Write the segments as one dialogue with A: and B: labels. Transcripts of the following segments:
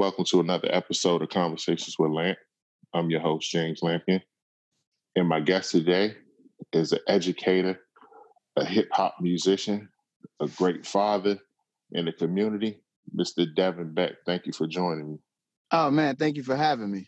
A: Welcome to another episode of Conversations with Lamp. I'm your host, James Lampion. And my guest today is an educator, a hip hop musician, a great father in the community, Mr. Devin Beck. Thank you for joining me.
B: Oh, man, thank you for having me.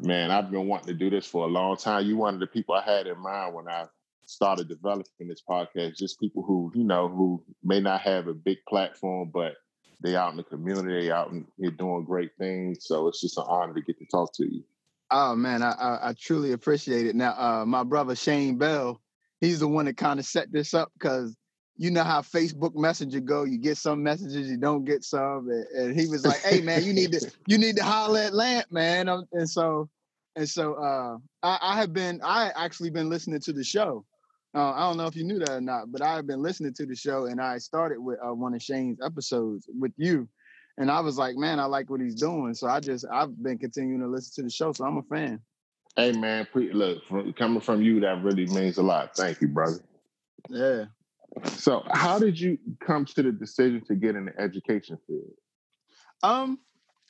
A: Man, I've been wanting to do this for a long time. You're one of the people I had in mind when I started developing this podcast, just people who, you know, who may not have a big platform, but they out in the community, they out and here doing great things. So it's just an honor to get to talk to you.
B: Oh man, I I, I truly appreciate it. Now, uh, my brother Shane Bell, he's the one that kind of set this up because you know how Facebook Messenger go. You get some messages, you don't get some, and, and he was like, "Hey man, you need to you need to holler at Lamp, man." And so and so uh, I, I have been I actually been listening to the show uh, I don't know if you knew that or not, but I've been listening to the show, and I started with uh, one of Shane's episodes with you, and I was like, man, I like what he's doing. So I just I've been continuing to listen to the show, so I'm a fan.
A: Hey man, pre- look, from, coming from you, that really means a lot. Thank you, brother.
B: Yeah.
A: So, how did you come to the decision to get in the education field?
B: Um,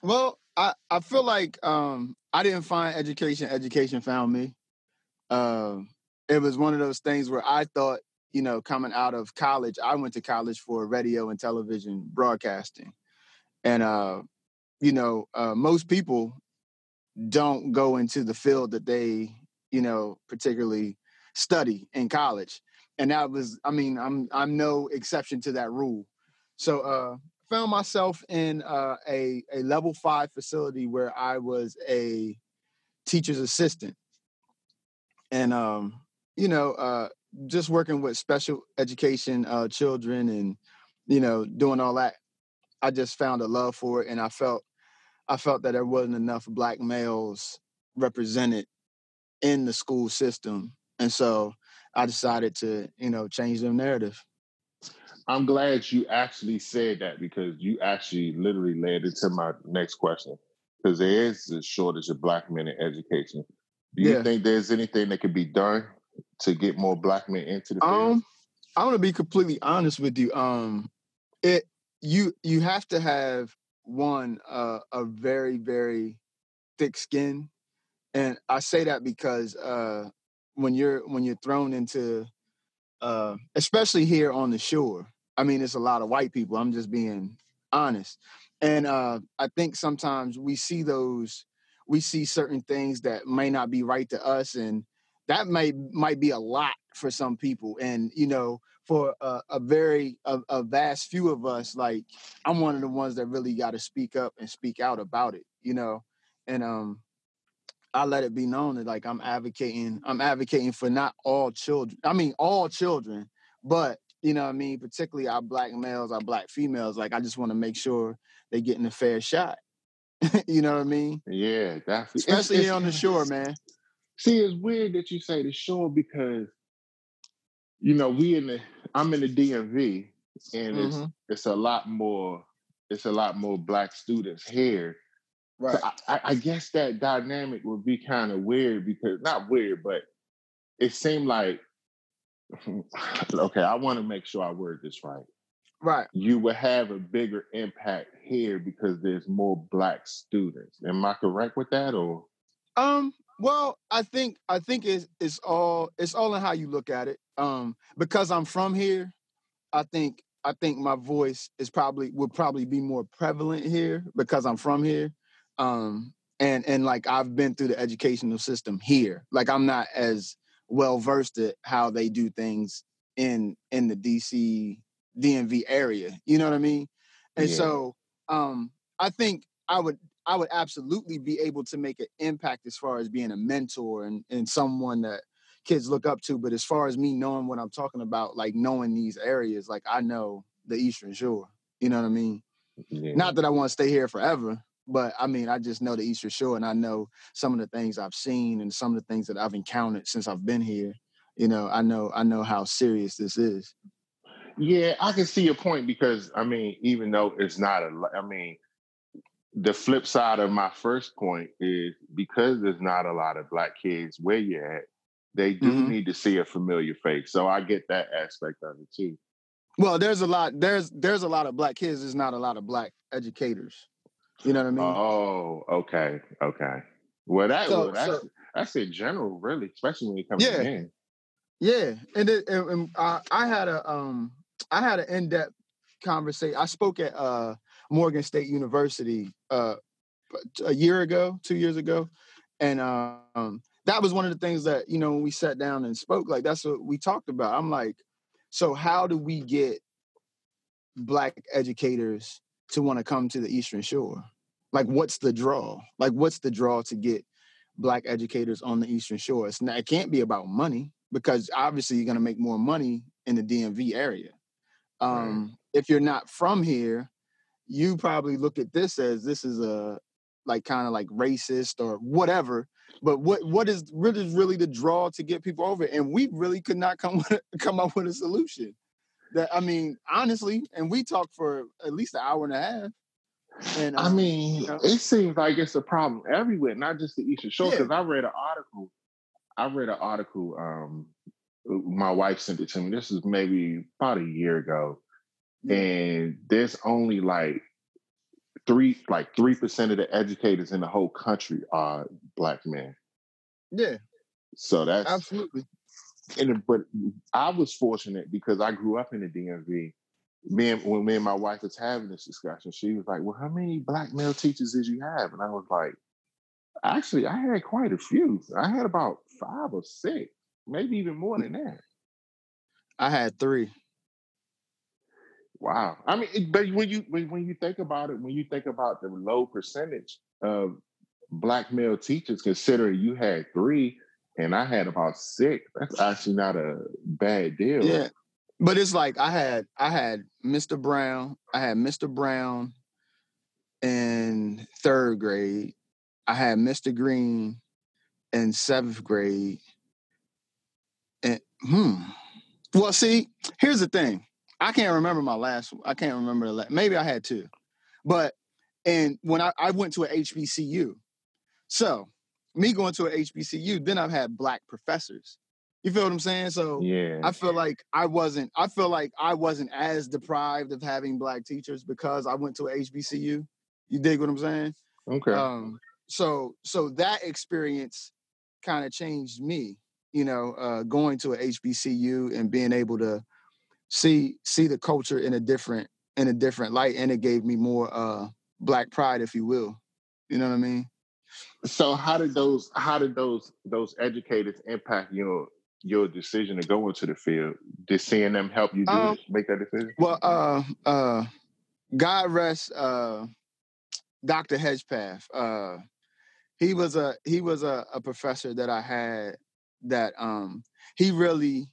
B: well, I I feel like um I didn't find education. Education found me. Um, it was one of those things where I thought, you know, coming out of college, I went to college for radio and television broadcasting. And, uh, you know, uh, most people don't go into the field that they, you know, particularly study in college. And that was, I mean, I'm I'm no exception to that rule. So uh found myself in uh, a a level five facility where I was a teacher's assistant. And um you know, uh, just working with special education uh, children and you know doing all that, I just found a love for it, and I felt I felt that there wasn't enough black males represented in the school system, and so I decided to you know change the narrative.
A: I'm glad you actually said that because you actually literally led into my next question because there is a shortage of black men in education. Do you yeah. think there's anything that could be done to get more black men into the field?
B: Um, I want to be completely honest with you. Um, it you you have to have one uh, a very very thick skin, and I say that because uh, when you're when you're thrown into, uh, especially here on the shore. I mean, it's a lot of white people. I'm just being honest, and uh, I think sometimes we see those we see certain things that may not be right to us and that might might be a lot for some people and you know for a, a very a, a, vast few of us like i'm one of the ones that really got to speak up and speak out about it you know and um i let it be known that like i'm advocating i'm advocating for not all children i mean all children but you know i mean particularly our black males our black females like i just want to make sure they're getting a fair shot you know what i mean?
A: Yeah definitely
B: especially it's, here on the shore man
A: See, it's weird that you say the shore because you know we in the I'm in the DMV and mm-hmm. it's it's a lot more it's a lot more black students here. Right. So I, I guess that dynamic would be kind of weird because not weird, but it seemed like okay, I want to make sure I word this right.
B: Right.
A: You would have a bigger impact here because there's more black students. Am I correct with that or?
B: Um, well, I think I think it's it's all it's all in how you look at it. Um, because I'm from here, I think I think my voice is probably would probably be more prevalent here because I'm from here. Um, and and like I've been through the educational system here. Like I'm not as well versed at how they do things in in the DC DMV area. You know what I mean? And yeah. so um I think I would I would absolutely be able to make an impact as far as being a mentor and, and someone that kids look up to. But as far as me knowing what I'm talking about, like knowing these areas, like I know the Eastern Shore. You know what I mean? Yeah. Not that I want to stay here forever, but I mean, I just know the Eastern Shore and I know some of the things I've seen and some of the things that I've encountered since I've been here. You know, I know I know how serious this is.
A: Yeah, I can see your point because I mean, even though it's not a, I mean, the flip side of my first point is because there's not a lot of black kids where you're at, they do mm-hmm. need to see a familiar face. So I get that aspect of it too.
B: Well, there's a lot there's there's a lot of black kids. There's not a lot of black educators. You know what I mean?
A: Oh, okay, okay. Well, that so, well, that's so, that's in general, really, especially when you come yeah, in.
B: Yeah, and, it, and, and uh, I had a um I had an in depth conversation. I spoke at uh Morgan State University uh a year ago, two years ago, and um that was one of the things that you know when we sat down and spoke like that's what we talked about. I'm like so how do we get black educators to want to come to the eastern shore? Like what's the draw? Like what's the draw to get black educators on the eastern shore? It's not, it can't be about money because obviously you're going to make more money in the dmv area. Um, right. if you're not from here you probably look at this as this is a like kind of like racist or whatever but what what is really really the draw to get people over? And we really could not come with, come up with a solution. That I mean, honestly, and we talked for at least an hour and a half.
A: And I um, mean, you know, it seems like it's a problem everywhere, not just the Eastern Shore. Because yeah. I read an article. I read an article. Um, my wife sent it to me. This is maybe about a year ago. And there's only like three like three percent of the educators in the whole country are black men.
B: Yeah.
A: So that's
B: absolutely.
A: And but I was fortunate because I grew up in the DMV. Me and when me and my wife was having this discussion, she was like, "Well, how many black male teachers did you have?" And I was like, "Actually, I had quite a few. I had about five or six, maybe even more than that."
B: I had three.
A: Wow. I mean, but when you when, when you think about it, when you think about the low percentage of black male teachers, considering you had three and I had about six, that's actually not a bad deal.
B: Yeah. But it's like I had I had Mr. Brown, I had Mr. Brown in third grade. I had Mr. Green in seventh grade. And hmm. Well, see, here's the thing. I can't remember my last. I can't remember the last. Maybe I had two, but and when I, I went to an HBCU, so me going to an HBCU, then I've had black professors. You feel what I'm saying? So
A: yeah,
B: I feel like I wasn't. I feel like I wasn't as deprived of having black teachers because I went to an HBCU. You dig what I'm saying?
A: Okay.
B: Um, so so that experience kind of changed me. You know, uh, going to an HBCU and being able to see see the culture in a different in a different light and it gave me more uh black pride if you will. You know what i mean?
A: So how did those how did those those educators impact your your decision to go into the field? Did seeing them help you do um, make that decision?
B: well uh uh god rest uh dr hedgepath uh he was a he was a, a professor that i had that um he really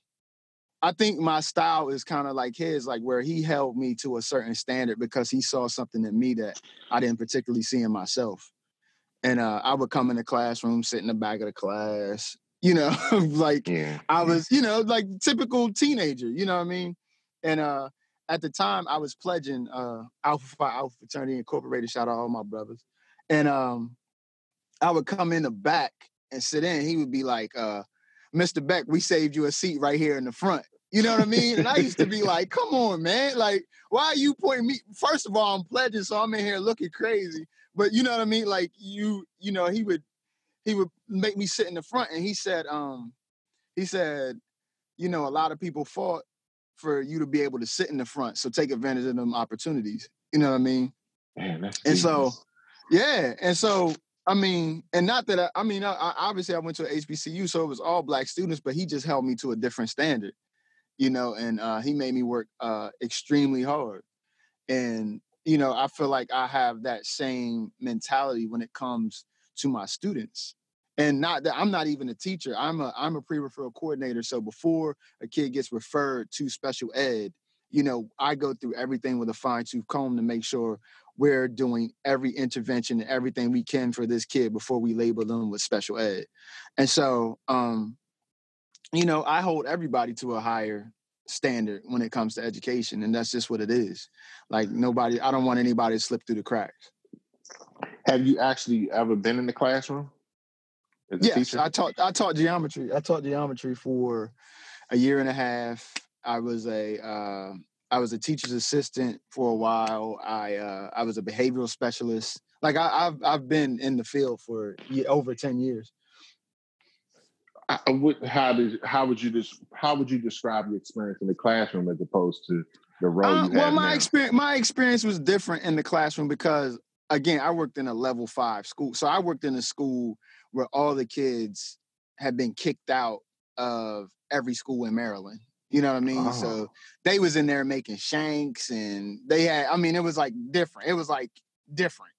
B: I think my style is kind of like his, like where he held me to a certain standard because he saw something in me that I didn't particularly see in myself. And uh, I would come in the classroom, sit in the back of the class, you know, like yeah. I was, you know, like typical teenager, you know what I mean? And uh, at the time, I was pledging uh, Alpha Phi Alpha Fraternity Incorporated. Shout out all my brothers. And um, I would come in the back and sit in. He would be like, uh, Mr. Beck, we saved you a seat right here in the front. You know what I mean? And I used to be like, come on, man. Like, why are you pointing me? First of all, I'm pledging, so I'm in here looking crazy. But you know what I mean? Like you, you know, he would he would make me sit in the front and he said, um, he said, you know, a lot of people fought for you to be able to sit in the front. So take advantage of them opportunities. You know what I mean?
A: Man,
B: and so, yeah. And so, I mean, and not that I, I mean, I, I, obviously I went to HBCU, so it was all black students, but he just held me to a different standard you know, and uh, he made me work uh, extremely hard. And, you know, I feel like I have that same mentality when it comes to my students. And not that I'm not even a teacher. I'm a I'm a pre-referral coordinator. So before a kid gets referred to special ed, you know, I go through everything with a fine-tooth comb to make sure we're doing every intervention and everything we can for this kid before we label them with special ed. And so um, you know, I hold everybody to a higher standard when it comes to education, and that's just what it is. Like nobody, I don't want anybody to slip through the cracks.
A: Have you actually ever been in the classroom?
B: yes? I taught. I taught geometry. I taught geometry for a year and a half. I was a uh, I was a teacher's assistant for a while. I uh, I was a behavioral specialist Like I, have I've been in the field for over ten years.
A: I, would, how did how would you just how would you describe your experience in the classroom as opposed to the role uh,
B: well my
A: now?
B: experience my experience was different in the classroom because again i worked in a level five school so i worked in a school where all the kids had been kicked out of every school in maryland you know what i mean oh. so they was in there making shanks and they had i mean it was like different it was like different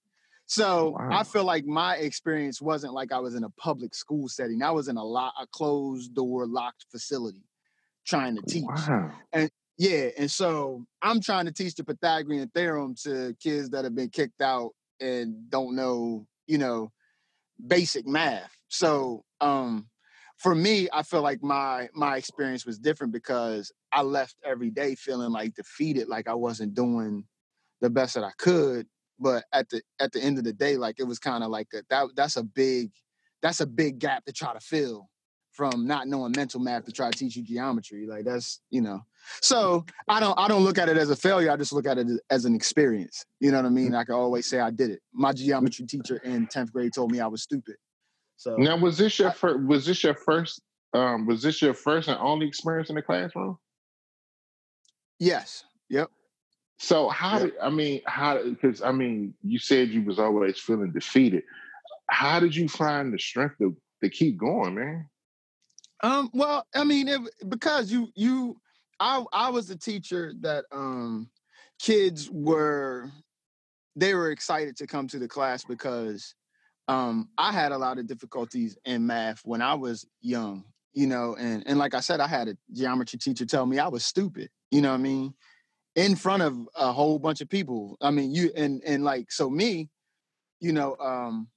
B: so wow. I feel like my experience wasn't like I was in a public school setting. I was in a lot a closed door, locked facility trying to teach. Wow. And yeah, and so I'm trying to teach the Pythagorean theorem to kids that have been kicked out and don't know, you know, basic math. So um for me, I feel like my my experience was different because I left every day feeling like defeated, like I wasn't doing the best that I could but at the at the end of the day like it was kind of like a, that that's a big that's a big gap to try to fill from not knowing mental math to try to teach you geometry like that's you know. So i don't i don't look at it as a failure i just look at it as an experience you know what i mean? I can always say i did it. My geometry teacher in 10th grade told me i was stupid so
A: now was this your first was this your first um was this your first and only experience in the classroom?
B: Yes yep
A: so how did I mean how because I mean you said you was always feeling defeated. How did you find the strength to, to keep going, man?
B: Um, well, I mean, it, because you you I I was a teacher that um kids were they were excited to come to the class because um I had a lot of difficulties in math when I was young, you know, and and like I said, I had a geometry teacher tell me I was stupid, you know what I mean? In front of a whole bunch of people. I mean, you and and like so me, you know, um,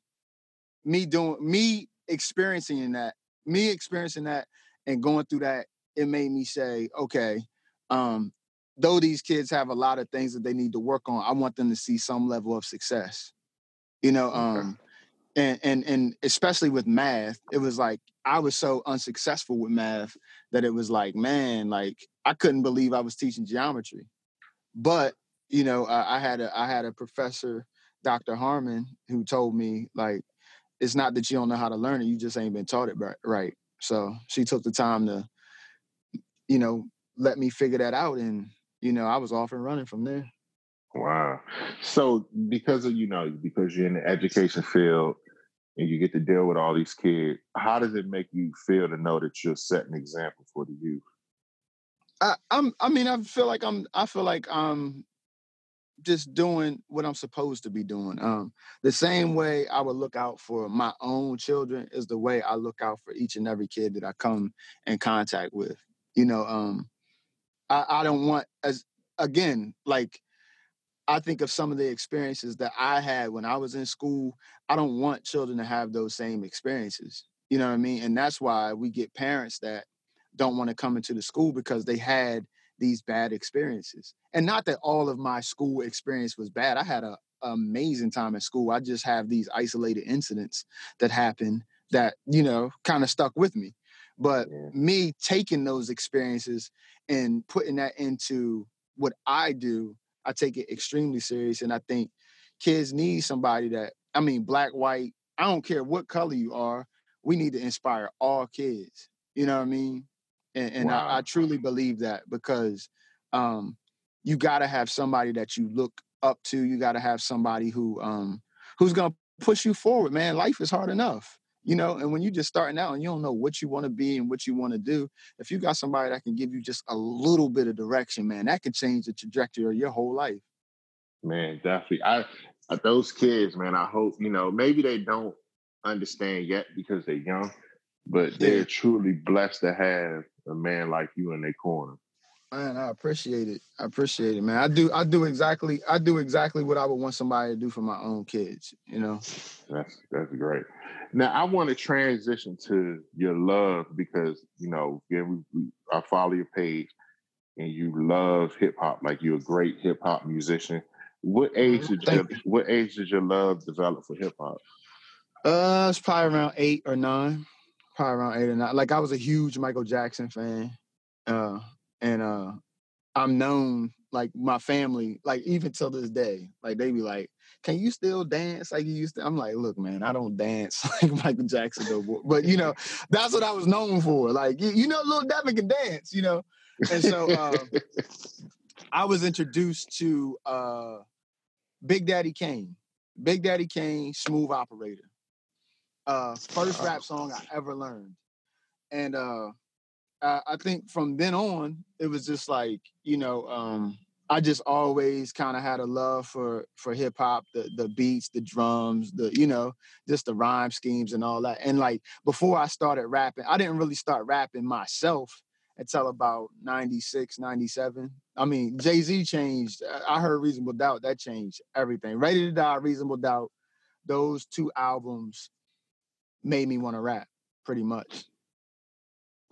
B: me doing me experiencing that, me experiencing that and going through that, it made me say, okay, um, though these kids have a lot of things that they need to work on, I want them to see some level of success. You know, um, and and and especially with math, it was like I was so unsuccessful with math that it was like, man, like I couldn't believe I was teaching geometry. But you know, I, I had a I had a professor, Dr. Harmon, who told me like, it's not that you don't know how to learn it, you just ain't been taught it right. So she took the time to, you know, let me figure that out, and you know, I was off and running from there.
A: Wow. So because of you know because you're in the education field and you get to deal with all these kids, how does it make you feel to know that you're setting an example for the youth?
B: I, I'm. I mean, I feel like I'm. I feel like I'm just doing what I'm supposed to be doing. Um, the same way I would look out for my own children is the way I look out for each and every kid that I come in contact with. You know, um, I, I don't want as again like I think of some of the experiences that I had when I was in school. I don't want children to have those same experiences. You know what I mean? And that's why we get parents that don't want to come into the school because they had these bad experiences. And not that all of my school experience was bad. I had a amazing time at school. I just have these isolated incidents that happen that, you know, kind of stuck with me. But yeah. me taking those experiences and putting that into what I do, I take it extremely serious. And I think kids need somebody that, I mean, black, white, I don't care what color you are, we need to inspire all kids. You know what I mean? And, and wow. I, I, truly believe that because um, you got to have somebody that you look up to. You got to have somebody who um, who's gonna push you forward. Man, life is hard enough, you know. And when you're just starting out and you don't know what you want to be and what you want to do, if you got somebody that can give you just a little bit of direction, man, that can change the trajectory of your whole life.
A: Man, definitely. I those kids, man. I hope you know. Maybe they don't understand yet because they're young, but they're truly blessed to have a man like you in their corner.
B: Man, I appreciate it. I appreciate it, man. I do. I do exactly. I do exactly what I would want somebody to do for my own kids. You know.
A: That's that's great. Now I want to transition to your love because you know, again, we, we, I follow your page, and you love hip hop. Like you're a great hip hop musician. What age mm-hmm. did your, you. What age did your love develop for hip hop?
B: Uh, it's probably around eight or nine probably around eight or nine. Like I was a huge Michael Jackson fan, uh, and uh, I'm known like my family, like even till this day, like they be like, "Can you still dance like you used to?" I'm like, "Look, man, I don't dance like Michael Jackson, though, but you know, that's what I was known for. Like, you, you know, Little Devin can dance, you know." And so uh, I was introduced to uh, Big Daddy Kane. Big Daddy Kane, Smooth Operator. Uh, first rap song I ever learned, and uh, uh, I think from then on, it was just like you know, um, I just always kind of had a love for for hip hop, the the beats, the drums, the you know, just the rhyme schemes and all that. And like before I started rapping, I didn't really start rapping myself until about 96, 97. I mean, Jay Z changed. I heard Reasonable Doubt, that changed everything. Ready to Die, Reasonable Doubt, those two albums made me want to rap pretty much.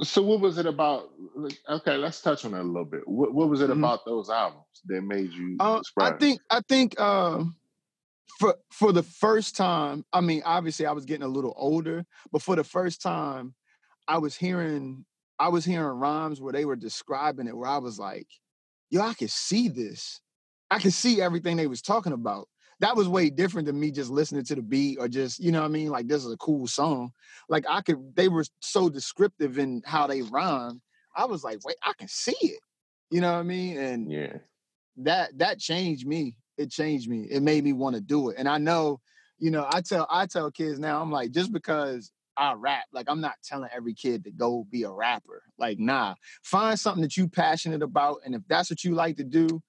A: So what was it about? Okay, let's touch on that a little bit. What, what was it mm-hmm. about those albums that made you?
B: Uh, I think I think uh, for for the first time, I mean, obviously I was getting a little older, but for the first time, I was hearing I was hearing rhymes where they were describing it, where I was like, "Yo, I can see this. I can see everything they was talking about." That was way different than me just listening to the beat or just you know what I mean? Like this is a cool song. Like I could they were so descriptive in how they rhyme I was like wait I can see it. You know what I mean? And
A: yeah.
B: that that changed me. It changed me. It made me want to do it. And I know you know I tell I tell kids now I'm like just because I rap like I'm not telling every kid to go be a rapper. Like nah. Find something that you passionate about and if that's what you like to do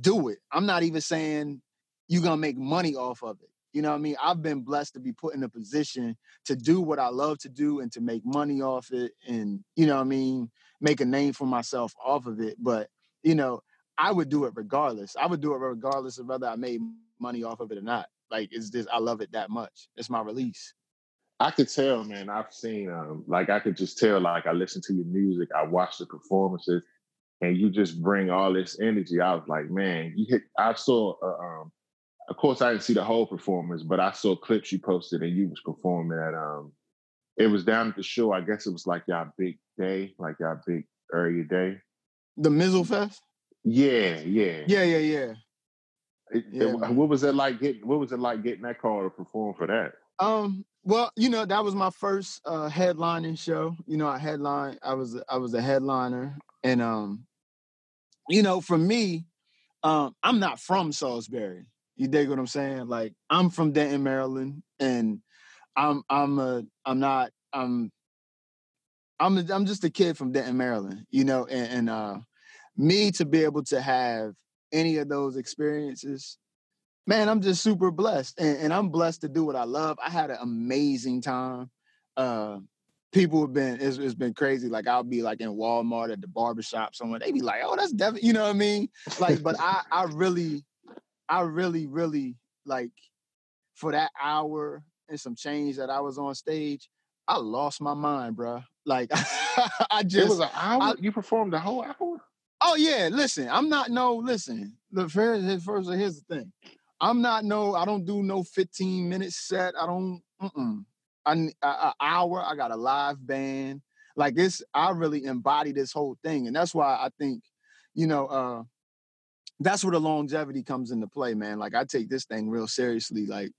B: do it. I'm not even saying you're gonna make money off of it. You know what I mean? I've been blessed to be put in a position to do what I love to do and to make money off it and, you know what I mean, make a name for myself off of it. But, you know, I would do it regardless. I would do it regardless of whether I made money off of it or not. Like it's just I love it that much. It's my release.
A: I could tell, man. I've seen um like I could just tell, like I listen to your music, I watch the performances, and you just bring all this energy. I was like, man, you hit I saw uh, um of course I didn't see the whole performance, but I saw clips you posted and you was performing at um it was down at the show. I guess it was like y'all big day, like y'all big area day.
B: The Mizzle Fest?
A: Yeah, yeah.
B: Yeah, yeah, yeah.
A: It, yeah it, what was it like getting what was it like getting that call to perform for that?
B: Um well, you know, that was my first uh headlining show. You know, I headline I was I was a headliner and um you know, for me, um, I'm not from Salisbury. You dig what I'm saying? Like I'm from Denton, Maryland, and I'm I'm a I'm not I'm I'm a, I'm just a kid from Denton, Maryland. You know, and, and uh, me to be able to have any of those experiences, man, I'm just super blessed, and, and I'm blessed to do what I love. I had an amazing time. Uh, people have been it's, it's been crazy. Like I'll be like in Walmart at the barbershop somewhere. They be like, "Oh, that's definitely," you know what I mean? Like, but I I really I really, really like for that hour and some change that I was on stage, I lost my mind, bro. Like I just
A: it was an hour. I, you performed the whole hour.
B: Oh yeah, listen, I'm not no listen. The first, first here's the thing. I'm not no. I don't do no 15 minute set. I don't. Mm-mm. I an hour. I got a live band. Like this, I really embody this whole thing, and that's why I think, you know, uh, that's where the longevity comes into play, man. Like I take this thing real seriously. Like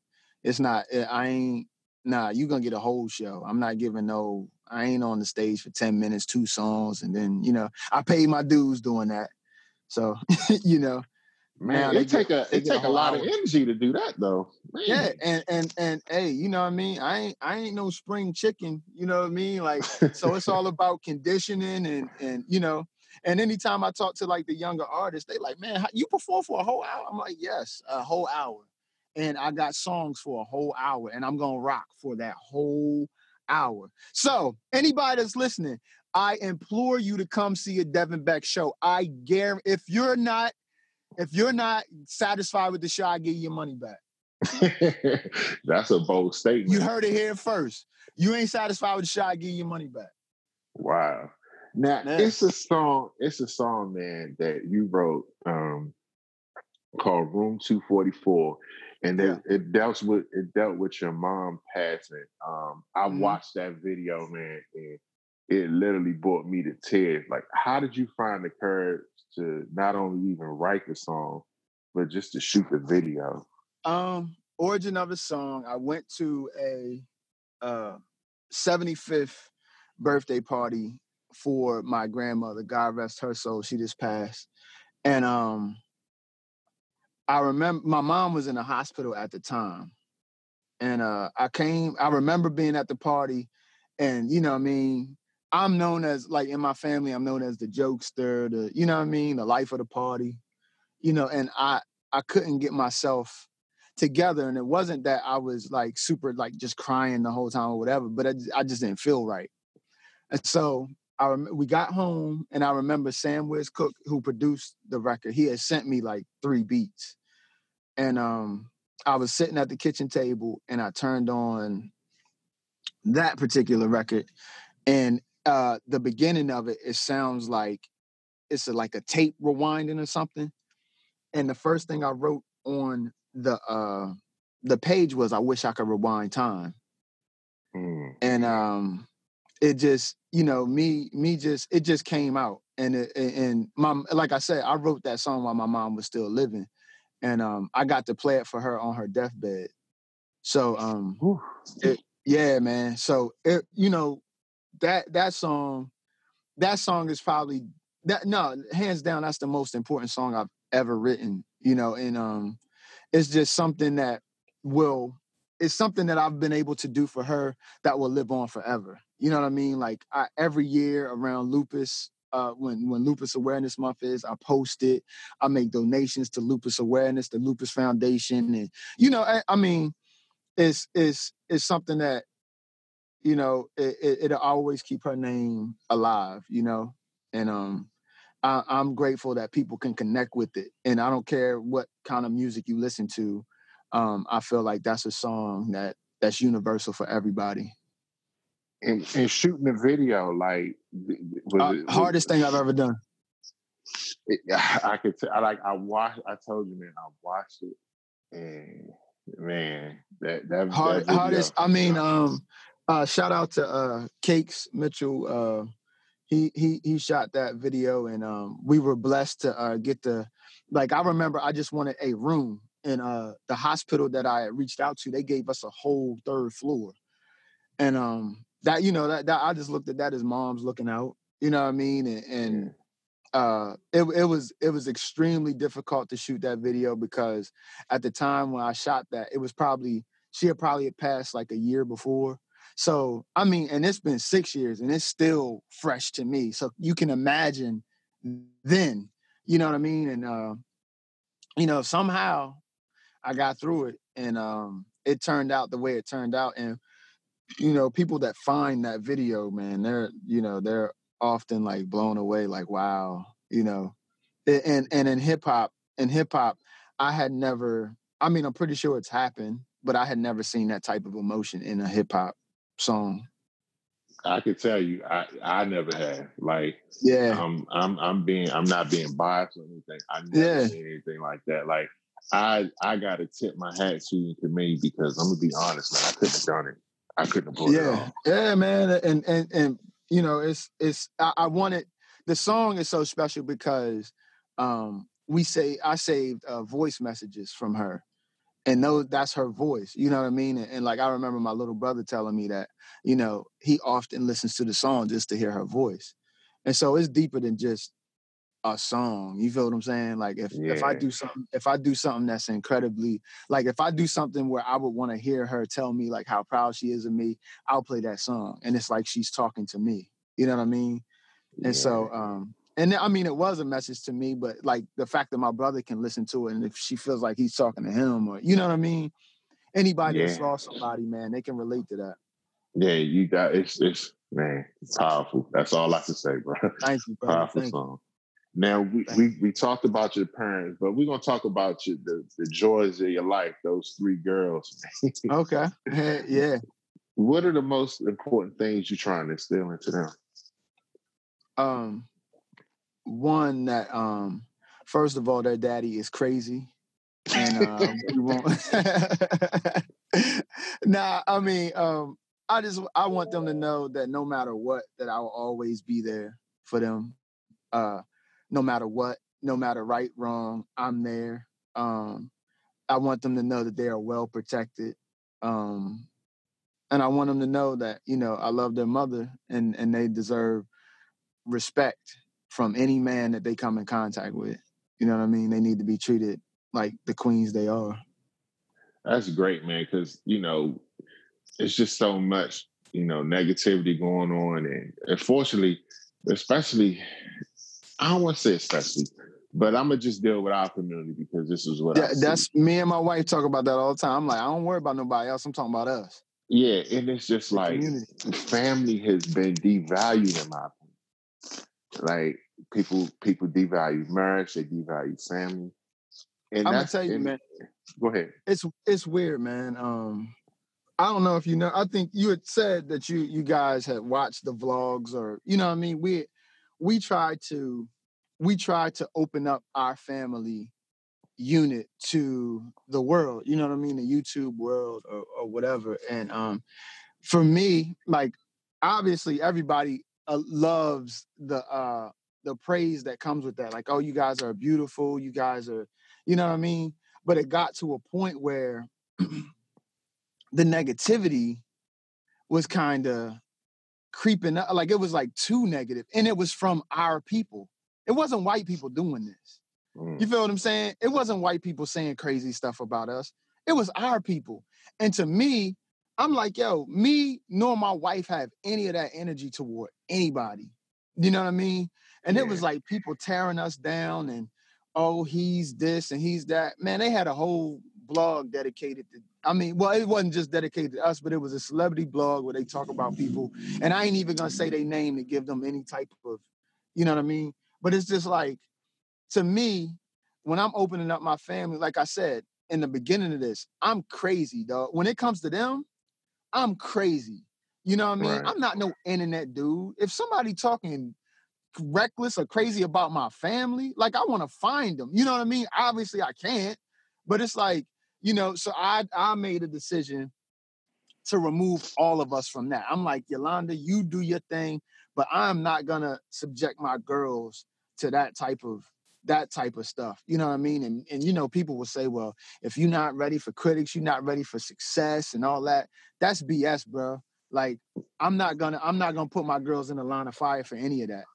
B: it's not, eh, I ain't, nah, you gonna get a whole show. I'm not giving no, I ain't on the stage for 10 minutes, two songs, and then, you know, I paid my dues doing that. So, you know.
A: Man, it take a it take a, a lot hour. of energy to do that though.
B: Man. Yeah, and and and hey, you know what I mean? I ain't I ain't no spring chicken, you know what I mean? Like so it's all about conditioning and and you know, and anytime I talk to like the younger artists, they like, man, how, you perform for a whole hour? I'm like, yes, a whole hour. And I got songs for a whole hour, and I'm gonna rock for that whole hour. So anybody that's listening, I implore you to come see a Devin Beck show. I guarantee if you're not if you're not satisfied with the show, I give you your money back.
A: That's a bold statement.
B: You heard it here first. You ain't satisfied with the show, I give you your money back.
A: Wow. Now man. it's a song. It's a song, man, that you wrote um, called "Room 244," and yeah. it, it, dealt with it dealt with your mom passing. Um, I mm-hmm. watched that video, man, and it literally brought me to tears. Like, how did you find the courage to not only even write the song, but just to shoot the video?
B: Um, origin of the song, I went to a uh 75th birthday party for my grandmother. God rest her soul. She just passed. And um I remember my mom was in the hospital at the time. And uh I came, I remember being at the party and you know I mean, I'm known as like in my family, I'm known as the jokester, the you know what I mean, the life of the party. You know, and I I couldn't get myself together and it wasn't that I was like super like just crying the whole time or whatever, but I, I just didn't feel right. And so I rem- we got home and I remember Sam Wiz Cook who produced the record. He had sent me like three beats. And um I was sitting at the kitchen table and I turned on that particular record and uh the beginning of it it sounds like it's a, like a tape rewinding or something and the first thing i wrote on the uh the page was i wish i could rewind time mm. and um it just you know me me just it just came out and it, and mom like i said i wrote that song while my mom was still living and um i got to play it for her on her deathbed so um it, yeah man so it you know that that song, that song is probably that no, hands down, that's the most important song I've ever written. You know, and um, it's just something that will it's something that I've been able to do for her that will live on forever. You know what I mean? Like I, every year around lupus, uh, when when Lupus Awareness Month is, I post it. I make donations to Lupus Awareness, the Lupus Foundation, and you know, I, I mean, it's it's it's something that you know, it, it, it'll always keep her name alive, you know, and um, I, I'm grateful that people can connect with it, and I don't care what kind of music you listen to. Um, I feel like that's a song that that's universal for everybody.
A: And, and shooting the video, like
B: uh, it, hardest thing I've ever done.
A: It, I could, t- I like, I watched. I told you, man, I watched it, and man, that that,
B: Hard, that hardest. I mean, um, uh, shout out to uh, Cakes Mitchell. Uh, he he he shot that video, and um, we were blessed to uh, get the. Like I remember, I just wanted a room in uh, the hospital that I reached out to. They gave us a whole third floor, and um, that you know that, that I just looked at that as mom's looking out. You know what I mean? And, and uh, it it was it was extremely difficult to shoot that video because at the time when I shot that, it was probably she had probably passed like a year before so, I mean, and it's been six years and it's still fresh to me. So you can imagine then, you know what I mean? And, uh, you know, somehow I got through it and um, it turned out the way it turned out. And, you know, people that find that video, man, they're, you know, they're often like blown away, like, wow, you know. And and in hip hop, in hip hop, I had never I mean, I'm pretty sure it's happened, but I had never seen that type of emotion in a hip hop song?
A: I could tell you, I I never had. Like,
B: yeah,
A: I'm I'm I'm being I'm not being biased or anything. I never yeah. seen anything like that. Like, I I got to tip my hat to you to me because I'm gonna be honest, man. I couldn't have done it. I couldn't have pulled
B: yeah.
A: it off.
B: Yeah, man, and and and you know, it's it's I, I wanted the song is so special because um we say I saved uh, voice messages from her and know that's her voice. You know what I mean? And, and, like I remember my little brother telling me that, you know, he often listens to the song just to hear her voice. And so it's deeper than just a song. You feel what I'm saying? Like if yeah. if I do something, if I do something that's incredibly like if I do something where I would want to hear her tell me like how proud she is of me, I'll play that song. And it's like she's talking to me. You know what I mean? And so um and I mean, it was a message to me, but like the fact that my brother can listen to it, and if she feels like he's talking to him, or you know what I mean, anybody yeah. that's lost somebody, man, they can relate to that.
A: Yeah, you got it's it's man, it's powerful. That's all I can say, bro.
B: Thank you, bro.
A: Powerful
B: Thank
A: song. Now we, we we talked about your parents, but we're gonna talk about your the, the joys of your life. Those three girls.
B: okay. yeah.
A: What are the most important things you're trying to instill into them?
B: Um, one that um first of all their daddy is crazy and um we won't nah i mean um I just I want them to know that no matter what, that I will always be there for them. Uh, no matter what, no matter right, wrong, I'm there. Um, I want them to know that they are well protected. Um, and I want them to know that, you know, I love their mother and and they deserve respect from any man that they come in contact with. You know what I mean? They need to be treated like the queens they are.
A: That's great, man, because you know, it's just so much, you know, negativity going on. And unfortunately, especially I don't want to say especially, but I'm gonna just deal with our community because this is what
B: yeah, that's me and my wife talk about that all the time. I'm like, I don't worry about nobody else. I'm talking about us.
A: Yeah, and it's just like community. family has been devalued in my opinion. Like people, people devalue marriage, they devalue family.
B: And I'm gonna tell you, and, man.
A: Go ahead.
B: It's it's weird, man. Um, I don't know if you know. I think you had said that you you guys had watched the vlogs, or you know, what I mean, we we tried to we tried to open up our family unit to the world you know what i mean the youtube world or, or whatever and um for me like obviously everybody uh, loves the uh the praise that comes with that like oh you guys are beautiful you guys are you know what i mean? But it got to a point where the negativity was kind of creeping up like it was like too negative and it was from our people it wasn't white people doing this. Mm. You feel what I'm saying? It wasn't white people saying crazy stuff about us. It was our people. And to me, I'm like, yo, me nor my wife have any of that energy toward anybody. You know what I mean? And yeah. it was like people tearing us down and oh, he's this and he's that. Man, they had a whole blog dedicated to I mean, well, it wasn't just dedicated to us, but it was a celebrity blog where they talk about people. And I ain't even gonna say their name to give them any type of, you know what I mean? But it's just like, to me, when I'm opening up my family, like I said in the beginning of this, I'm crazy, dog. When it comes to them, I'm crazy. You know what I mean? Right. I'm not no internet dude. If somebody talking reckless or crazy about my family, like I want to find them. You know what I mean? Obviously I can't, but it's like, you know, so I I made a decision to remove all of us from that. I'm like, Yolanda, you do your thing but I'm not gonna subject my girls to that type of that type of stuff. You know what I mean? And and you know, people will say, well, if you're not ready for critics, you're not ready for success and all that. That's BS, bro. Like, I'm not gonna I'm not gonna put my girls in the line of fire for any of that.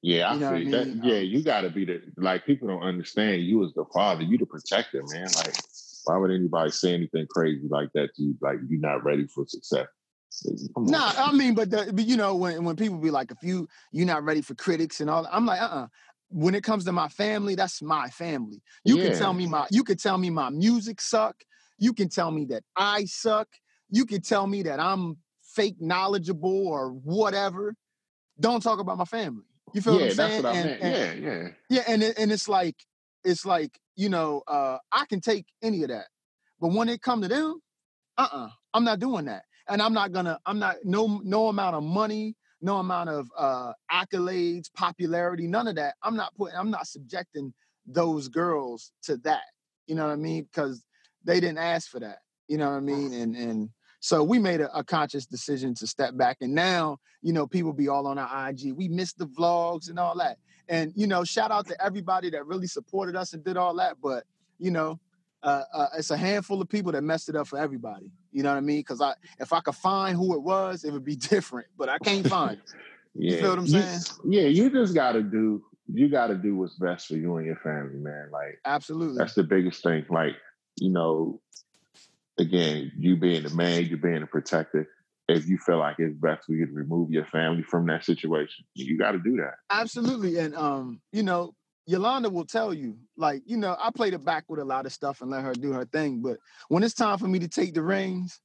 A: Yeah, I you know I mean? that. Yeah, um, you got to be the like people don't understand you as the father, you the protector, man. Like, why would anybody say anything crazy like that to you? Like, you're not ready for success.
B: Nah, I mean, but, the, but you know, when when people be like, if you you're not ready for critics and all, I'm like, uh, uh When it comes to my family, that's my family. You yeah. can tell me my, you can tell me my music suck. You can tell me that I suck. You can tell me that I'm fake knowledgeable or whatever. Don't talk about my family. You feel yeah, what I'm saying?
A: What
B: and,
A: and, yeah, yeah,
B: yeah. And it, and it's like it's like you know uh, I can take any of that, but when it come to them, uh, uh-uh, uh, i am not doing that and I'm not gonna, I'm not no no amount of money, no amount of uh accolades, popularity, none of that. I'm not putting, I'm not subjecting those girls to that. You know what I mean? Because they didn't ask for that. You know what I mean? And and so we made a, a, conscious decision to step back. And now, you know, people be all on our IG. We missed the vlogs and all that. And you know, shout out to everybody that really supported us and did all that. But you know, uh, uh, it's a handful of people that messed it up for everybody. You know what I mean? Because I, if I could find who it was, it would be different. But I can't find. yeah. You feel what I'm saying?
A: You, yeah, you just got to do. You got to do what's best for you and your family, man. Like,
B: absolutely,
A: that's the biggest thing. Like, you know, again, you being the man, you being the protector. If you feel like it's best for you to remove your family from that situation, you got to do that.
B: Absolutely, and um, you know, Yolanda will tell you, like, you know, I played it back with a lot of stuff and let her do her thing. But when it's time for me to take the reins,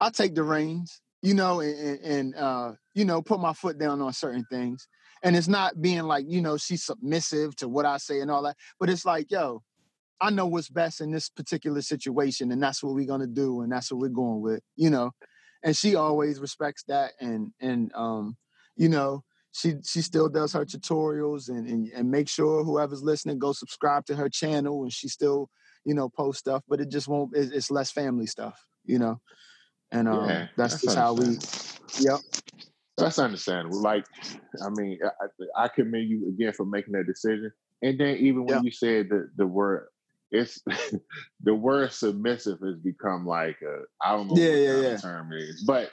B: I take the reins, you know, and, and uh, you know, put my foot down on certain things. And it's not being like, you know, she's submissive to what I say and all that. But it's like, yo, I know what's best in this particular situation, and that's what we're gonna do, and that's what we're going with, you know. And she always respects that and and um, you know, she she still does her tutorials and, and and make sure whoever's listening go subscribe to her channel and she still you know post stuff but it just won't it's less family stuff you know and um, yeah, that's, that's just how we. Yep.
A: That's understandable. Like, I mean, I, I commend you again for making that decision. And then even when yep. you said the the word, it's the word submissive has become like a I don't know
B: yeah, what yeah,
A: yeah. term is. But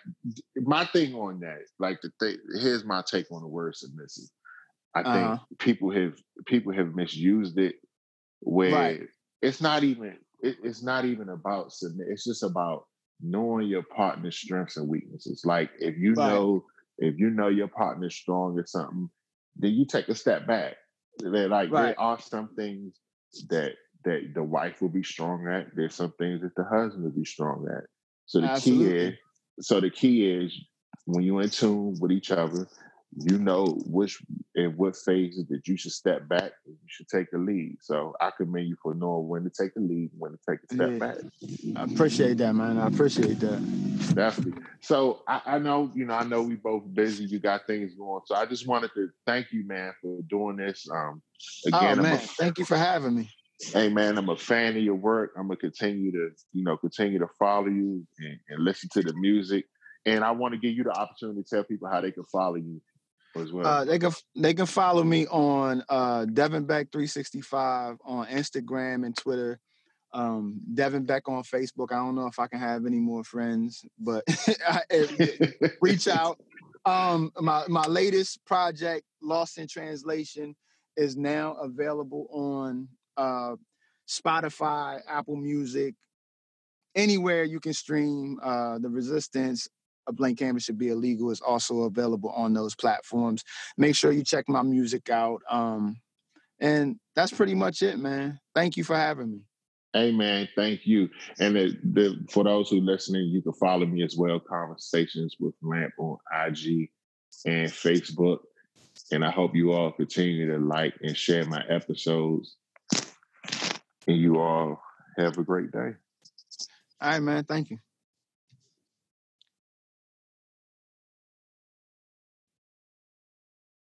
A: my thing on that, like the thing, here's my take on the word submissive. I think uh-huh. people have people have misused it where right. it's not even it, it's not even about submit. It's just about knowing your partner's strengths and weaknesses. Like if you right. know if you know your partner's strong or something, then you take a step back. They're like right. there are some things that that the wife will be strong at. There's some things that the husband will be strong at. So the Absolutely. key is so the key is when you're in tune with each other, you know which in what phases that you should step back and you should take a lead. So I commend you for knowing when to take a lead, when to take a step yeah. back.
B: I appreciate that, man. I appreciate that.
A: Definitely. So I, I, know, you know, I know we both busy. You got things going. So I just wanted to thank you, man, for doing this. Um
B: again, oh, man. A, thank you for having me.
A: Hey man, I'm a fan of your work. I'm gonna continue to, you know, continue to follow you and, and listen to the music. And I want to give you the opportunity to tell people how they can follow you as well?
B: Uh, they can they can follow me on uh, Devin Beck three sixty five on Instagram and Twitter. Um, Devin Beck on Facebook. I don't know if I can have any more friends, but reach out. Um, my my latest project, Lost in Translation, is now available on uh, Spotify, Apple Music, anywhere you can stream uh, the Resistance a blank canvas should be illegal is also available on those platforms. Make sure you check my music out. Um, and that's pretty much it, man. Thank you for having me.
A: Hey man, thank you. And the, the, for those who listening, you can follow me as well. Conversations with Lamp on IG and Facebook. And I hope you all continue to like and share my episodes. And you all have a great day.
B: All right, man. Thank you.